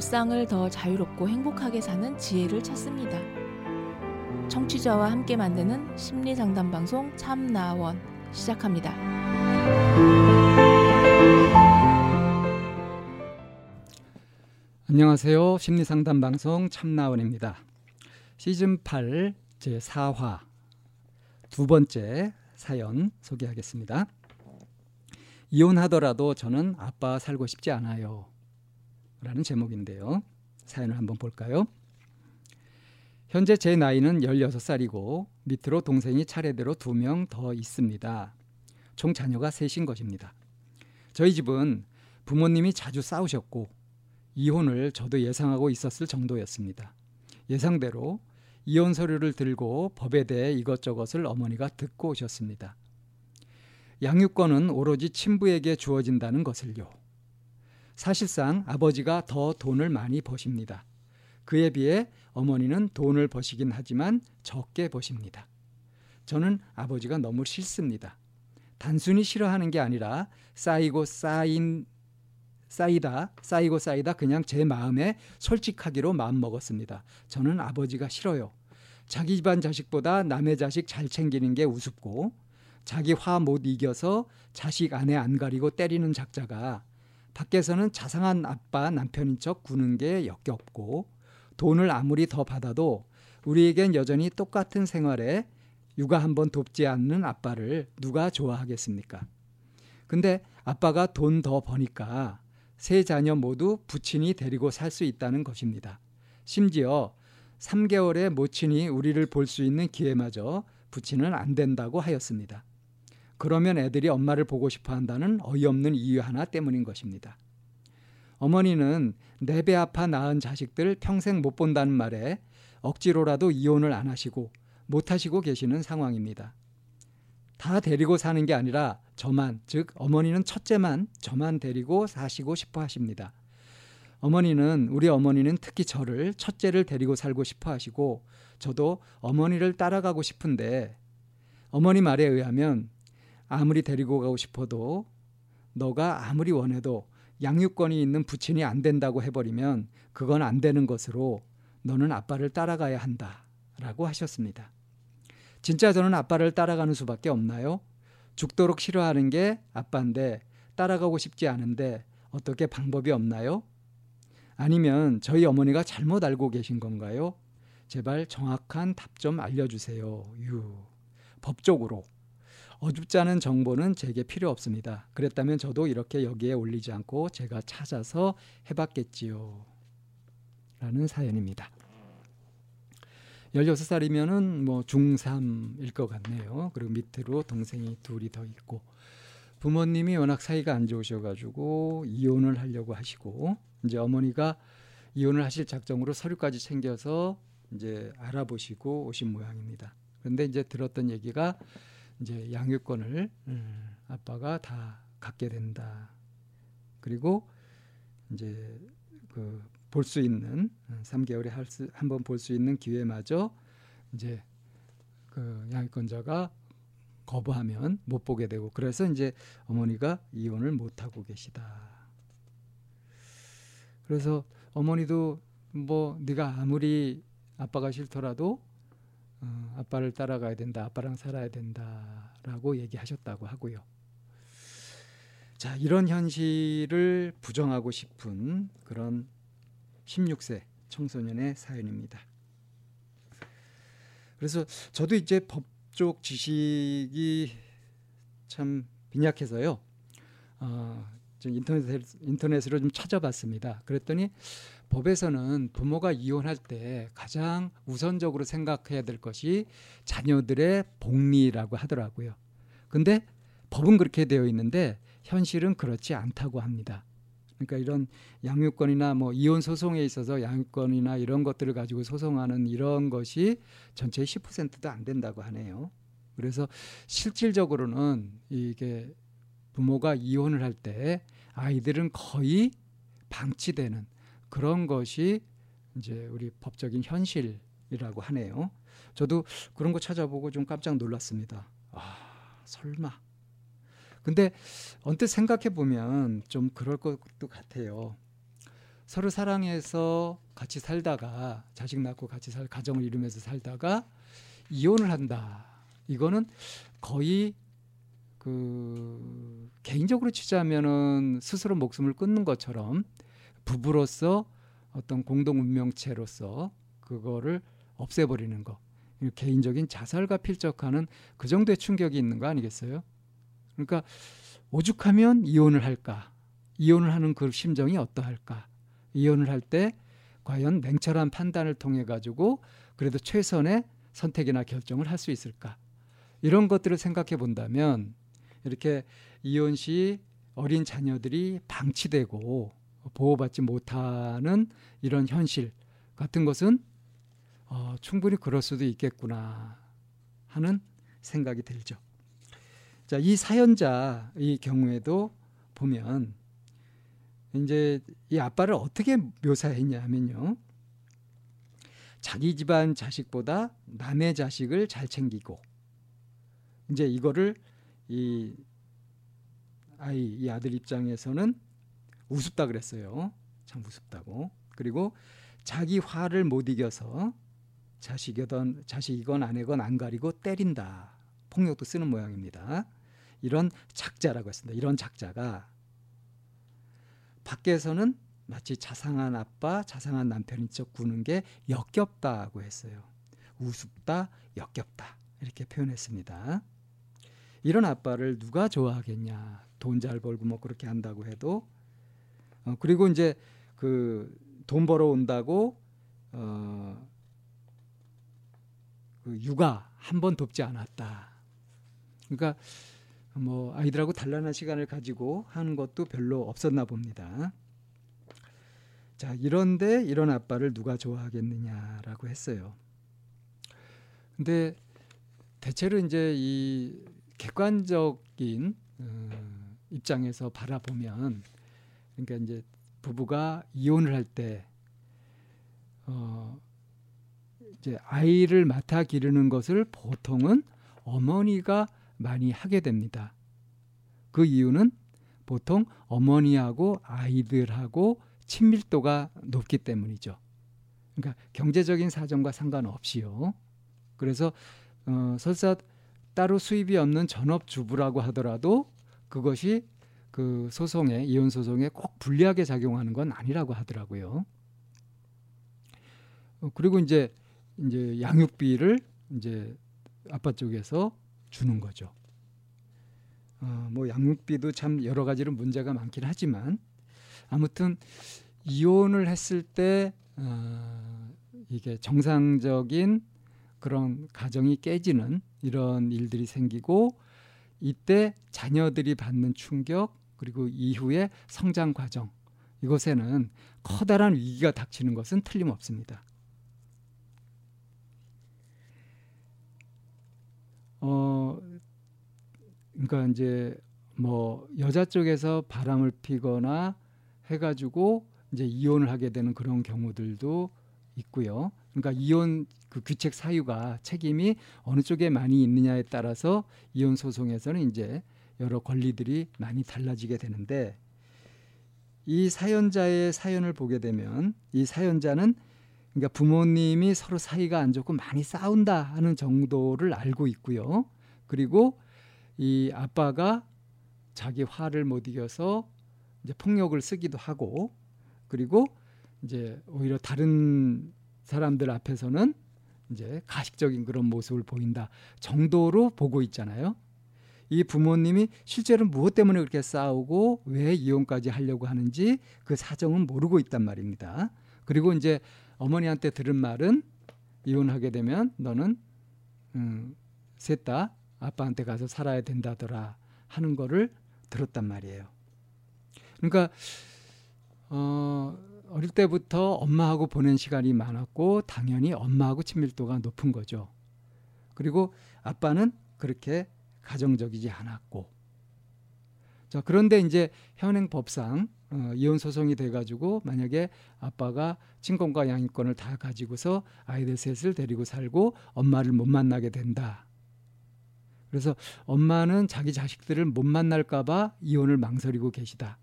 일상을 더 자유롭고 행복하게 사는 지혜를 찾습니다. 청취자와 함께 만드는 심리 상담 방송 참나원 시작합니다. 안녕하세요. 심리 상담 방송 참나원입니다. 시즌 8 제 4화 두 번째 사연 소개하겠습니다. 이혼하더라도 저는 아빠 살고 싶지 않아요. 라는 제목인데요. 사연을 한번 볼까요? 현재 제 나이는 16살이고 밑으로 동생이 차례대로 두 명 더 있습니다. 총 자녀가 셋인 것입니다. 저희 집은 부모님이 자주 싸우셨고 이혼을 저도 예상하고 있었을 정도였습니다. 예상대로 이혼 서류를 들고 법에 대해 이것저것을 어머니가 듣고 오셨습니다. 양육권은 오로지 친부에게 주어진다는 것을요. 사실상 아버지가 더 돈을 많이 버십니다. 그에 비해 어머니는 돈을 버시긴 하지만 적게 버십니다. 저는 아버지가 너무 싫습니다. 단순히 싫어하는 게 아니라 쌓이고 쌓인 쌓이다 쌓이고 쌓이다 그냥 제 마음에 솔직하기로 마음 먹었습니다. 저는 아버지가 싫어요. 자기 집안 자식보다 남의 자식 잘 챙기는 게 우습고 자기 화 못 이겨서 자식 아내 안 가리고 때리는 작자가 밖에서는 자상한 아빠 남편인 척 구는 게 역겹고 돈을 아무리 더 받아도 우리에겐 여전히 똑같은 생활에 육아 한번 돕지 않는 아빠를 누가 좋아하겠습니까? 근데 아빠가 돈 더 버니까 세 자녀 모두 부친이 데리고 살 수 있다는 것입니다. 심지어 3개월의 모친이 우리를 볼 수 있는 기회마저 부친은 안 된다고 하였습니다. 그러면 애들이 엄마를 보고 싶어 한다는 어이없는 이유 하나 때문인 것입니다. 어머니는 내 배 아파 낳은 자식들 평생 못 본다는 말에 억지로라도 이혼을 안 하시고 못 하시고 계시는 상황입니다. 다 데리고 사는 게 아니라 저만, 즉 어머니는 첫째만 저만 데리고 사시고 싶어 하십니다. 어머니는 우리 어머니는 특히 저를 첫째를 데리고 살고 싶어 하시고 저도 어머니를 따라가고 싶은데 어머니 말에 의하면 아무리 데리고 가고 싶어도 너가 아무리 원해도 양육권이 있는 부친이 안 된다고 해버리면 그건 안 되는 것으로 너는 아빠를 따라가야 한다. 라고 하셨습니다. 진짜 저는 아빠를 따라가는 수밖에 없나요? 죽도록 싫어하는 게 아빠인데 따라가고 싶지 않은데 어떻게 방법이 없나요? 아니면 저희 어머니가 잘못 알고 계신 건가요? 제발 정확한 답 좀 알려주세요. 유. 법적으로. 어줍지 않은 정보는 제게 필요 없습니다. 그랬다면 저도 이렇게 여기에 올리지 않고 제가 찾아서 해봤겠지요. 라는 사연입니다. 16살이면은 뭐 중3일 것 같네요. 그리고 밑으로 동생이 둘이 더 있고 부모님이 워낙 사이가 안 좋으셔 가지고 이혼을 하려고 하시고 이제 어머니가 이혼을 하실 작정으로 서류까지 챙겨서 이제 알아보시고 오신 모양입니다. 그런데 이제 들었던 얘기가 이제 양육권을 음, 아빠가 다 갖게 된다. 그리고 이제 그 볼 수 있는 3개월에 한 번 볼 수 있는 기회마저 이제 그 양육권자가 거부하면 못 보게 되고 그래서 이제 어머니가 이혼을 못 하고 계시다. 그래서 어머니도 뭐 네가 아무리 아빠가 싫더라도 어, 아빠를 따라가야 된다, 아빠랑 살아야 된다라고 얘기하셨다고 하고요. 자, 이런 현실을 부정하고 싶은 그런 16세 청소년의 사연입니다. 그래서 저도 이제 법적 지식이 참 빈약해서요. 어, 인터넷 인터넷으로 좀 찾아봤습니다. 그랬더니 법에서는 부모가 이혼할 때 가장 우선적으로 생각해야 될 것이 자녀들의 복리라고 하더라고요. 근데 법은 그렇게 되어 있는데 현실은 그렇지 않다고 합니다. 그러니까 이런 양육권이나 뭐 이혼 소송에 있어서 양육권이나 이런 것들을 가지고 소송하는 이런 것이 전체의 10%도 안 된다고 하네요. 그래서 실질적으로는 이게 부모가 이혼을 할 때 아이들은 거의 방치되는 그런 것이 이제 우리 법적인 현실이라고 하네요. 저도 그런 거 찾아보고 좀 깜짝 놀랐습니다. 아, 설마. 근데 언뜻 생각해 보면 좀 그럴 것도 같아요. 서로 사랑해서 같이 살다가 자식 낳고 같이 살 가정을 이루면서 살다가 이혼을 한다. 이거는 거의 그 개인적으로 치자면은 스스로 목숨을 끊는 것처럼 부부로서 어떤 공동 운명체로서 그거를 없애버리는 거. 개인적인 자살과 필적하는 그 정도의 충격이 있는 거 아니겠어요? 그러니까 오죽하면 이혼을 할까? 이혼을 하는 그 심정이 어떠할까? 이혼을 할 때 과연 냉철한 판단을 통해 가지고 그래도 최선의 선택이나 결정을 할 수 있을까? 이런 것들을 생각해 본다면 이렇게 이혼 시 어린 자녀들이 방치되고 보호받지 못하는 이런 현실 같은 것은 어, 충분히 그럴 수도 있겠구나 하는 생각이 들죠. 자, 이 사연자 이 경우에도 보면 이제 이 아빠를 어떻게 묘사했냐면요. 자기 집안 자식보다 남의 자식을 잘 챙기고 이제 이거를 이 아이 이 아들 입장에서는 우습다 그랬어요. 참 우습다고. 그리고 자기 화를 못 이겨서 자식이건 자식이건 아내건 안 가리고 때린다. 폭력도 쓰는 모양입니다. 이런 작자라고 했습니다. 이런 작자가 밖에서는 마치 자상한 아빠, 자상한 남편인 척 구는 게 역겹다고 했어요. 우습다, 역겹다 이렇게 표현했습니다. 이런 아빠를 누가 좋아하겠냐? 돈 잘 벌고 뭐 그렇게 한다고 해도 어, 그리고 이제 그 돈 벌어 온다고 어, 그 육아 한 번 돕지 않았다. 그러니까 뭐 아이들하고 단란한 시간을 가지고 하는 것도 별로 없었나 봅니다. 자, 이런데 이런 아빠를 누가 좋아하겠느냐라고 했어요. 근데 대체로 이제 이 객관적인 어, 입장에서 바라보면 그러니까 이제 부부가 이혼을 할 때 어, 이제 아이를 맡아 기르는 것을 보통은 어머니가 많이 하게 됩니다. 그 이유는 보통 어머니하고 아이들하고 친밀도가 높기 때문이죠. 그러니까 경제적인 사정과 상관없이요. 그래서 어, 설사 따로 수입이 없는 전업 주부라고 하더라도 그것이 그 소송에 이혼 소송에 꼭 불리하게 작용하는 건 아니라고 하더라고요. 어, 그리고 이제 이제 양육비를 이제 아빠 쪽에서 주는 거죠. 어, 뭐 양육비도 참 여러 가지로 문제가 많긴 하지만 아무튼 이혼을 했을 때 어, 이게 정상적인 그런 가정이 깨지는 이런 일들이 생기고 이때 자녀들이 받는 충격 그리고 이후의 성장 과정 이것에는 커다란 위기가 닥치는 것은 틀림없습니다. 어 그러니까 이제 뭐 여자 쪽에서 바람을 피거나 해가지고 이제 이혼을 하게 되는 그런 경우들도 있고요. 그러니까 이혼 그 귀책 사유가 책임이 어느 쪽에 많이 있느냐에 따라서 이혼 소송에서는 이제 여러 권리들이 많이 달라지게 되는데 이 사연자의 사연을 보게 되면 이 사연자는 그러니까 부모님이 서로 사이가 안 좋고 많이 싸운다 하는 정도를 알고 있고요. 그리고 이 아빠가 자기 화를 못 이겨서 이제 폭력을 쓰기도 하고 그리고 이제 오히려 다른 사람들 앞에서는 이제 가식적인 그런 모습을 보인다 정도로 보고 있잖아요. 이 부모님이 실제로 무엇 때문에 그렇게 싸우고 왜 이혼까지 하려고 하는지 그 사정은 모르고 있단 말입니다. 그리고 이제 어머니한테 들은 말은 이혼하게 되면 너는 음, 셋다 아빠한테 가서 살아야 된다더라 하는 거를 들었단 말이에요. 그러니까 어, 어릴 때부터 엄마하고 보낸 시간이 많았고 당연히 엄마하고 친밀도가 높은 거죠. 그리고 아빠는 그렇게 가정적이지 않았고. 자, 그런데 이제 현행 법상 어, 이혼 소송이 돼 가지고 만약에 아빠가 친권과 양육권을 다 가지고서 아이들 셋을 데리고 살고 엄마를 못 만나게 된다. 그래서 엄마는 자기 자식들을 못 만날까봐 이혼을 망설이고 계시다.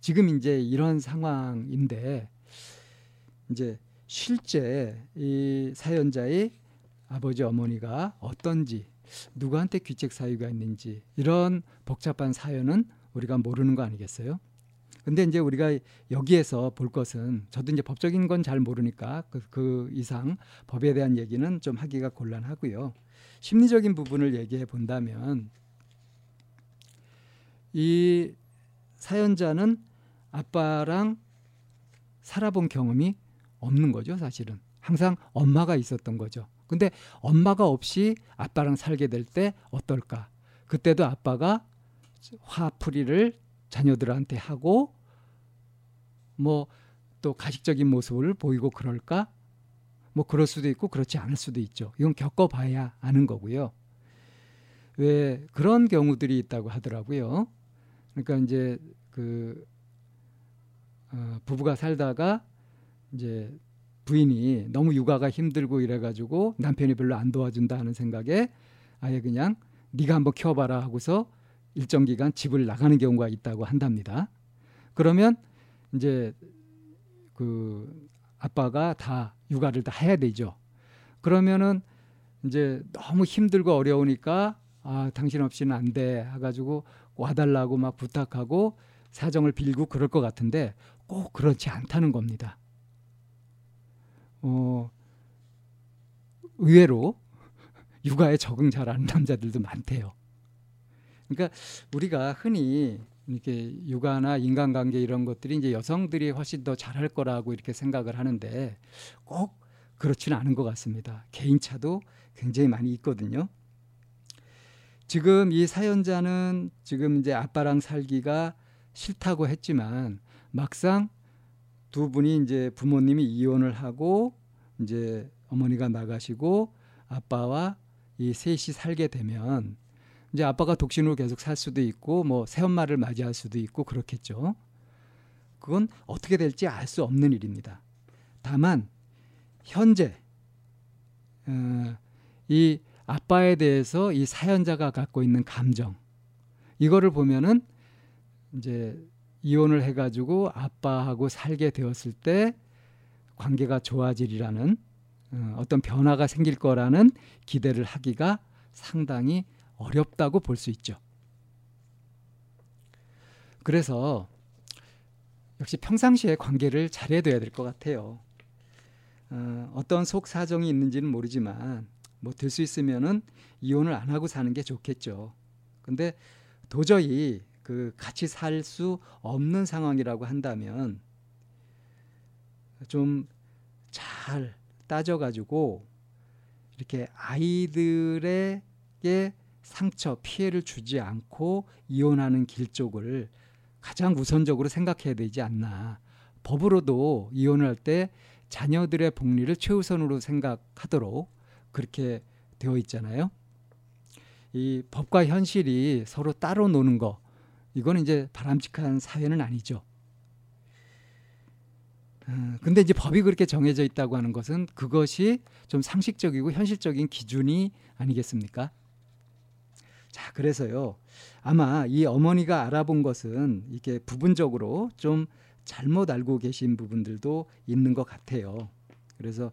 지금 이제 이런 상황인데 이제 실제 이 사연자의 아버지 어머니가 어떤지 누구한테 귀책 사유가 있는지 이런 복잡한 사연은 우리가 모르는 거 아니겠어요? 근데 이제 우리가 여기에서 볼 것은 저도 이제 법적인 건 잘 모르니까 그, 그 이상 법에 대한 얘기는 좀 하기가 곤란하고요. 심리적인 부분을 얘기해 본다면 이 사연자는 아빠랑 살아본 경험이 없는 거죠, 사실은. 항상 엄마가 있었던 거죠. 근데 엄마가 없이 아빠랑 살게 될 때 어떨까? 그때도 아빠가 화풀이를 자녀들한테 하고 뭐 또 가식적인 모습을 보이고 그럴까? 뭐 그럴 수도 있고 그렇지 않을 수도 있죠. 이건 겪어봐야 아는 거고요. 왜 그런 경우들이 있다고 하더라고요. 그러니까 이제 그 어, 부부가 살다가 이제 부인이 너무 육아가 힘들고 이래가지고 남편이 별로 안 도와준다 하는 생각에 아예 그냥 네가 한번 키워봐라 하고서 일정 기간 집을 나가는 경우가 있다고 한답니다. 그러면 이제 그 아빠가 다 육아를 다 해야 되죠. 그러면은 이제 너무 힘들고 어려우니까 아 당신 없이는 안 돼 해가지고 와달라고 막 부탁하고 사정을 빌고 그럴 것 같은데 꼭 그렇지 않다는 겁니다. 어, 의외로 육아에 적응 잘 하는 남자들도 많대요. 그러니까 우리가 흔히 이렇게 육아나 인간관계 이런 것들이 이제 여성들이 훨씬 더 잘할 거라고 이렇게 생각을 하는데 꼭 그렇지는 않은 것 같습니다. 개인차도 굉장히 많이 있거든요. 지금 이 사연자는 지금 이제 아빠랑 살기가 싫다고 했지만 막상 두 분이 이제 부모님이 이혼을 하고 이제 어머니가 나가시고 아빠와 이 셋이 살게 되면 이제 아빠가 독신으로 계속 살 수도 있고 뭐 새엄마를 맞이할 수도 있고 그렇겠죠. 그건 어떻게 될지 알 수 없는 일입니다. 다만 현재 어, 이 아빠에 대해서 이 사연자가 갖고 있는 감정 이거를 보면은 이제 이혼을 해가지고 아빠하고 살게 되었을 때 관계가 좋아지리라는 어, 어떤 변화가 생길 거라는 기대를 하기가 상당히 어렵다고 볼 수 있죠. 그래서 역시 평상시에 관계를 잘해둬야 될 것 같아요. 어, 어떤 속 사정이 있는지는 모르지만 뭐 될 수 있으면은 이혼을 안 하고 사는 게 좋겠죠. 근데 도저히 그 같이 살 수 없는 상황이라고 한다면 좀 잘 따져가지고 이렇게 아이들에게 상처, 피해를 주지 않고 이혼하는 길 쪽을 가장 우선적으로 생각해야 되지 않나. 법으로도 이혼을 할 때 자녀들의 복리를 최우선으로 생각하도록 그렇게 되어 있잖아요. 이 법과 현실이 서로 따로 노는 거, 이거는 이제 바람직한 사회는 아니죠. 어, 근데 이제 법이 그렇게 정해져 있다고 하는 것은 그것이 좀 상식적이고 현실적인 기준이 아니겠습니까? 자, 그래서요. 아마 이 어머니가 알아본 것은 이게 부분적으로 좀 잘못 알고 계신 부분들도 있는 것 같아요. 그래서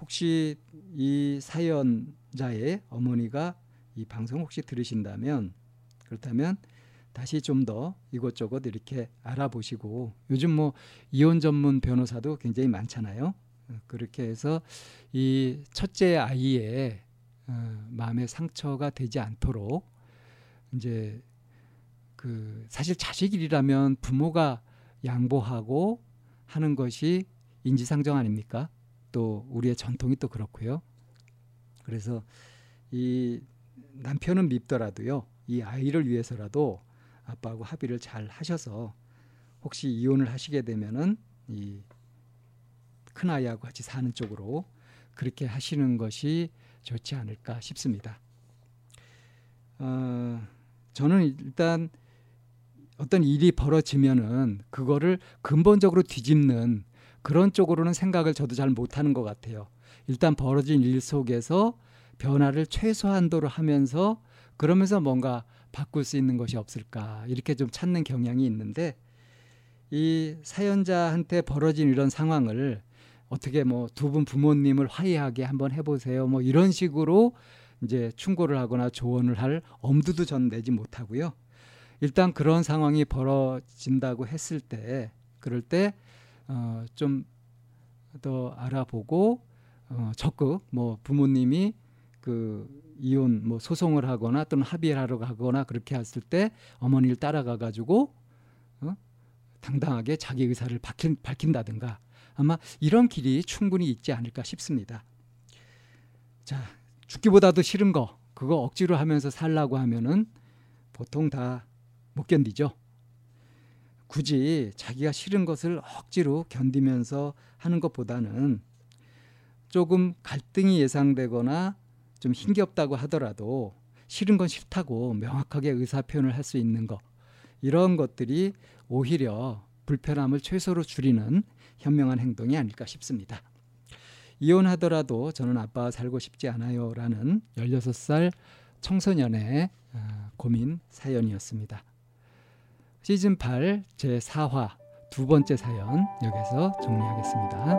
혹시 이 사연자의 어머니가 이 방송 혹시 들으신다면 그렇다면 다시 좀 더 이것저것 이렇게 알아보시고 요즘 뭐 이혼 전문 변호사도 굉장히 많잖아요. 그렇게 해서 이 첫째 아이의 어, 마음의 상처가 되지 않도록 이제 그 사실 자식이라면 부모가 양보하고 하는 것이 인지상정 아닙니까? 또 우리의 전통이 또 그렇고요. 그래서 이 남편은 밉더라도요. 이 아이를 위해서라도 아빠하고 합의를 잘 하셔서 혹시 이혼을 하시게 되면은 이 큰아이하고 같이 사는 쪽으로 그렇게 하시는 것이 좋지 않을까 싶습니다. 어, 저는 일단 어떤 일이 벌어지면은 그거를 근본적으로 뒤집는 그런 쪽으로는 생각을 저도 잘 못하는 것 같아요. 일단 벌어진 일 속에서 변화를 최소한도로 하면서 그러면서 뭔가 바꿀 수 있는 것이 없을까 이렇게 좀 찾는 경향이 있는데 이 사연자한테 벌어진 이런 상황을 어떻게 뭐 두 분 부모님을 화해하게 한번 해보세요. 뭐 이런 식으로 이제 충고를 하거나 조언을 할 엄두도 전 내지 못하고요. 일단 그런 상황이 벌어진다고 했을 때 그럴 때좀더 어 알아보고 어 적극 뭐 부모님이 그 이혼 뭐 소송을 하거나 또는 합의를 하러 가거나 그렇게 했을 때 어머니를 따라가 가지고 어? 당당하게 자기 의사를 밝힌, 밝힌다든가 아마 이런 길이 충분히 있지 않을까 싶습니다. 자, 죽기보다도 싫은 거 그거 억지로 하면서 살라고 하면은 보통 다 못 견디죠. 굳이 자기가 싫은 것을 억지로 견디면서 하는 것보다는 조금 갈등이 예상되거나 좀 힘겹다고 하더라도 싫은 건 싫다고 명확하게 의사 표현을 할 수 있는 것 이런 것들이 오히려 불편함을 최소로 줄이는 현명한 행동이 아닐까 싶습니다. 이혼하더라도 저는 아빠와 살고 싶지 않아요라는 16살 청소년의 아, 고민 사연이었습니다. 시즌 8 제 4화 두 번째 사연 여기서 정리하겠습니다.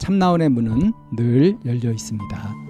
참나원의 문은 늘 열려 있습니다.